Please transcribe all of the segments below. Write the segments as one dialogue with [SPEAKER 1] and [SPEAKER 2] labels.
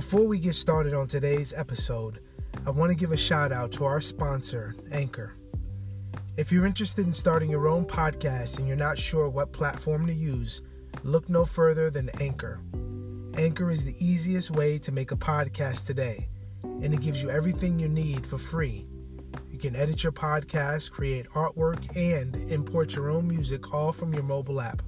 [SPEAKER 1] Before we get started on today's episode, I want to give a shout out to our sponsor, Anchor. If you're interested in starting your own podcast and you're not sure what platform to use, look no further than Anchor. Anchor is the easiest way to make a podcast today, and it gives you everything you need for free. You can edit your podcast, create artwork, and import your own music all from your mobile app.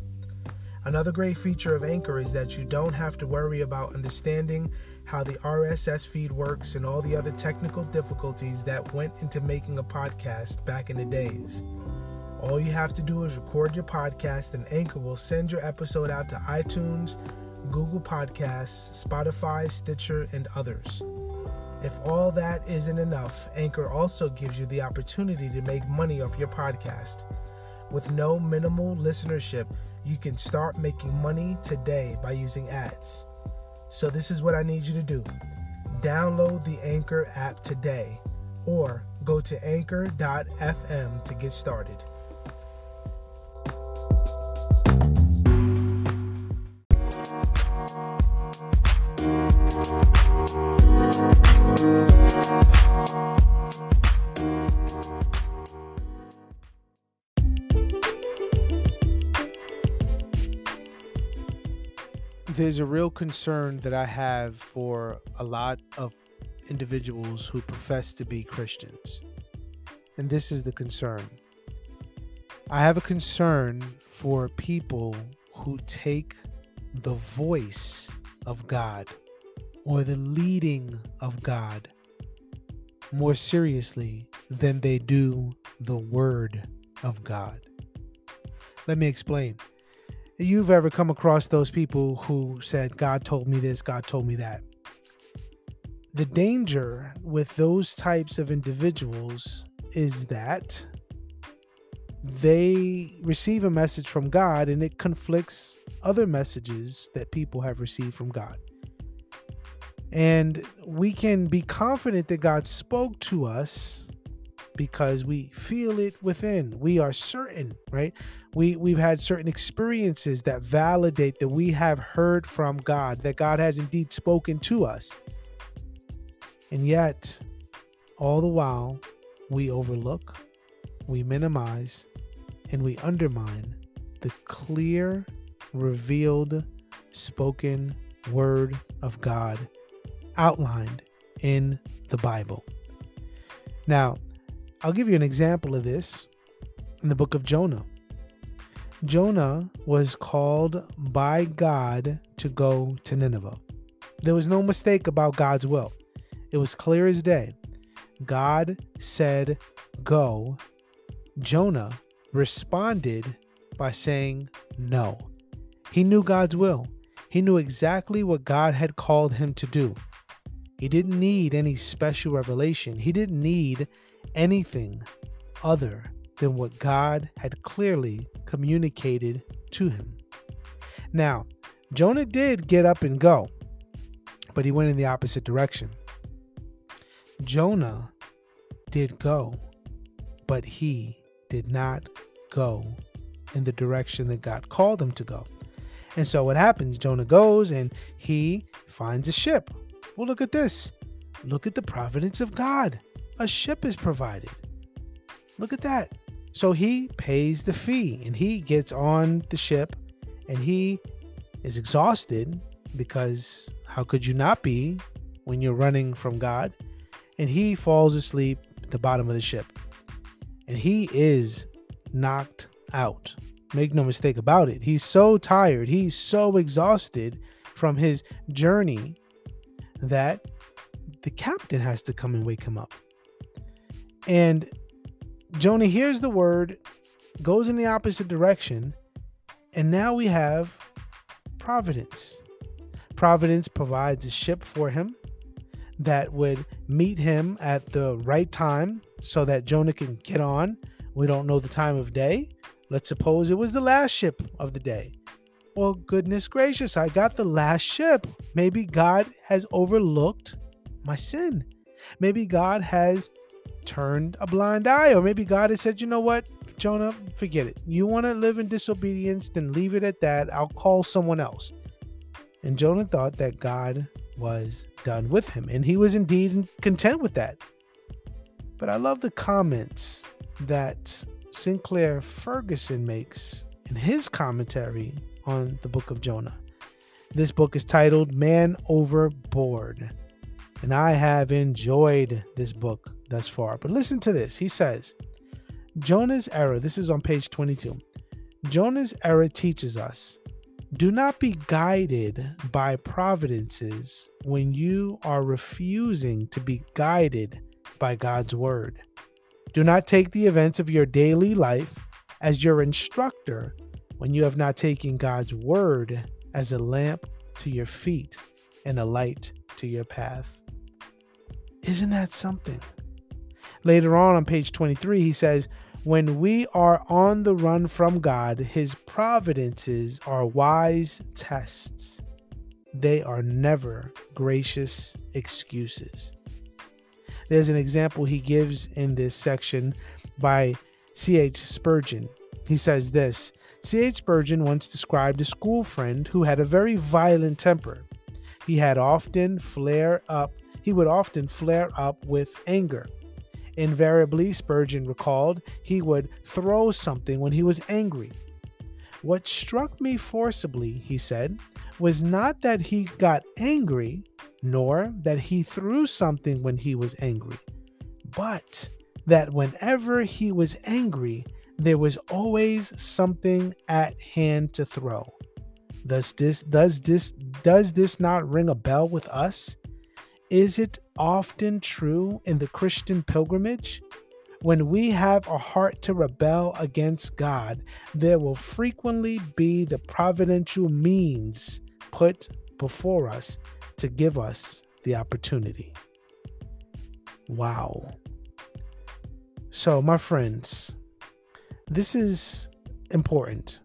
[SPEAKER 1] Another great feature of Anchor is that you don't have to worry about understanding how the RSS feed works and all the other technical difficulties that went into making a podcast back in the days. All you have to do is record your podcast, and Anchor will send your episode out to iTunes, Google Podcasts, Spotify, Stitcher, and others. If all that isn't enough, Anchor also gives you the opportunity to make money off your podcast. With no minimal listenership, you can start making money today by using ads. So, this is what I need you to do download the Anchor app today or go to anchor.fm to get started. There's a real concern that I have for a lot of individuals who profess to be Christians. And this is the concern. I have a concern for people who take the voice of God or the leading of God more seriously than they do the Word of God. Let me explain you've ever come across those people who said, God told me this, God told me that. The danger with those types of individuals is that they receive a message from God and it conflicts other messages that people have received from God. And we can be confident that God spoke to us because we feel it within. We are certain, right? We we've had certain experiences that validate that we have heard from God, that God has indeed spoken to us. And yet, all the while, we overlook, we minimize, and we undermine the clear, revealed, spoken word of God outlined in the Bible. Now, I'll give you an example of this in the book of Jonah. Jonah was called by God to go to Nineveh. There was no mistake about God's will, it was clear as day. God said, Go. Jonah responded by saying, No. He knew God's will. He knew exactly what God had called him to do. He didn't need any special revelation. He didn't need anything other than what God had clearly communicated to him. Now, Jonah did get up and go, but he went in the opposite direction. Jonah did go, but he did not go in the direction that God called him to go. And so what happens? Jonah goes and he finds a ship. Well, look at this. Look at the providence of God a ship is provided. Look at that. So he pays the fee and he gets on the ship and he is exhausted because how could you not be when you're running from God? And he falls asleep at the bottom of the ship. And he is knocked out. Make no mistake about it. He's so tired, he's so exhausted from his journey that the captain has to come and wake him up. And Jonah hears the word, goes in the opposite direction, and now we have providence. Providence provides a ship for him that would meet him at the right time so that Jonah can get on. We don't know the time of day. Let's suppose it was the last ship of the day. Well, goodness gracious, I got the last ship. Maybe God has overlooked my sin. Maybe God has turned a blind eye, or maybe God has said, you know what, Jonah, forget it. You want to live in disobedience, then leave it at that. I'll call someone else. And Jonah thought that God was done with him. And he was indeed content with that. But I love the comments that Sinclair Ferguson makes in his commentary on the book of Jonah. This book is titled Man Overboard. And I have enjoyed this book thus far. But listen to this. He says, Jonah's error, this is on page 22. Jonah's error teaches us do not be guided by providences when you are refusing to be guided by God's word. Do not take the events of your daily life as your instructor when you have not taken God's word as a lamp to your feet and a light to your path. Isn't that something? Later on on page 23, he says, When we are on the run from God, his providences are wise tests. They are never gracious excuses. There's an example he gives in this section by C.H. Spurgeon. He says this C.H. Spurgeon once described a school friend who had a very violent temper. He had often flare up, he would often flare up with anger. Invariably, Spurgeon recalled, he would throw something when he was angry. What struck me forcibly, he said, was not that he got angry, nor that he threw something when he was angry, but that whenever he was angry, there was always something at hand to throw. Does this does this does this not ring a bell with us? Is it often true in the Christian pilgrimage? When we have a heart to rebel against God, there will frequently be the providential means put before us to give us the opportunity. Wow. So, my friends, this is important.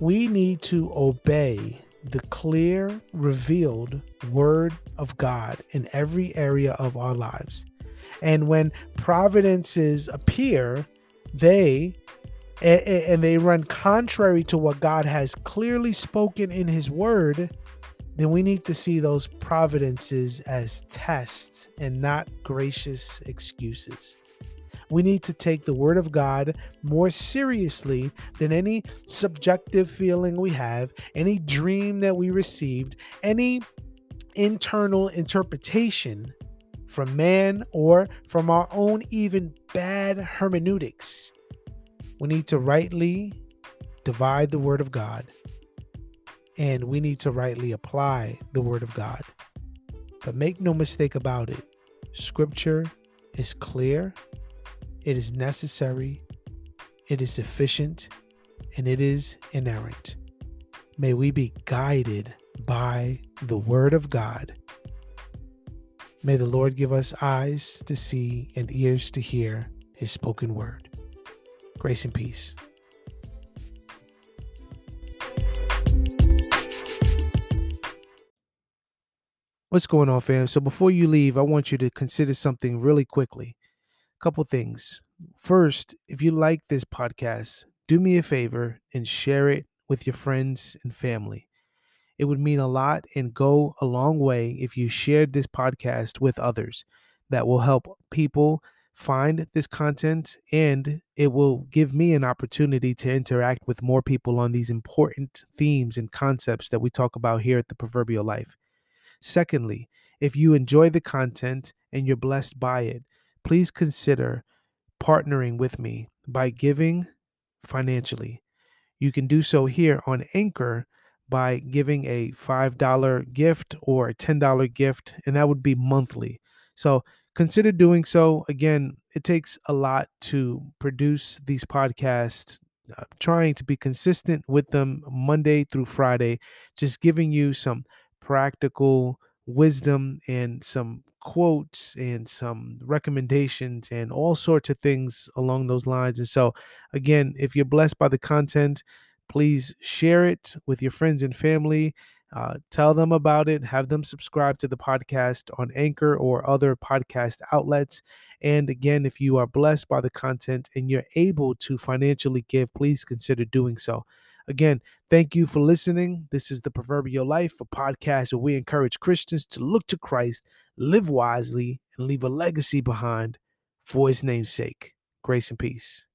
[SPEAKER 1] We need to obey the clear, revealed Word of God in every area of our lives. And when providences appear, they and they run contrary to what God has clearly spoken in His Word, then we need to see those providences as tests and not gracious excuses. We need to take the Word of God more seriously than any subjective feeling we have, any dream that we received, any internal interpretation from man or from our own even bad hermeneutics. We need to rightly divide the Word of God and we need to rightly apply the Word of God. But make no mistake about it, Scripture is clear it is necessary, it is sufficient, and it is inerrant. May we be guided by the Word of God. May the Lord give us eyes to see and ears to hear His spoken word. Grace and peace. What's going on, fam? So before you leave, I want you to consider something really quickly couple things. First, if you like this podcast, do me a favor and share it with your friends and family. It would mean a lot and go a long way if you shared this podcast with others. That will help people find this content and it will give me an opportunity to interact with more people on these important themes and concepts that we talk about here at the Proverbial Life. Secondly, if you enjoy the content and you're blessed by it, please consider partnering with me by giving financially. You can do so here on Anchor by giving a $5 gift or a $10 gift, and that would be monthly. So consider doing so. Again, it takes a lot to produce these podcasts, uh, trying to be consistent with them Monday through Friday, just giving you some practical wisdom and some quotes and some recommendations and all sorts of things along those lines. And so, again, if you're blessed by the content, please share it with your friends and family. Uh, tell them about it. Have them subscribe to the podcast on Anchor or other podcast outlets. And again, if you are blessed by the content and you're able to financially give, please consider doing so. Again, thank you for listening. This is the Proverbial Life, a podcast where we encourage Christians to look to Christ, live wisely, and leave a legacy behind for his name's sake. Grace and peace.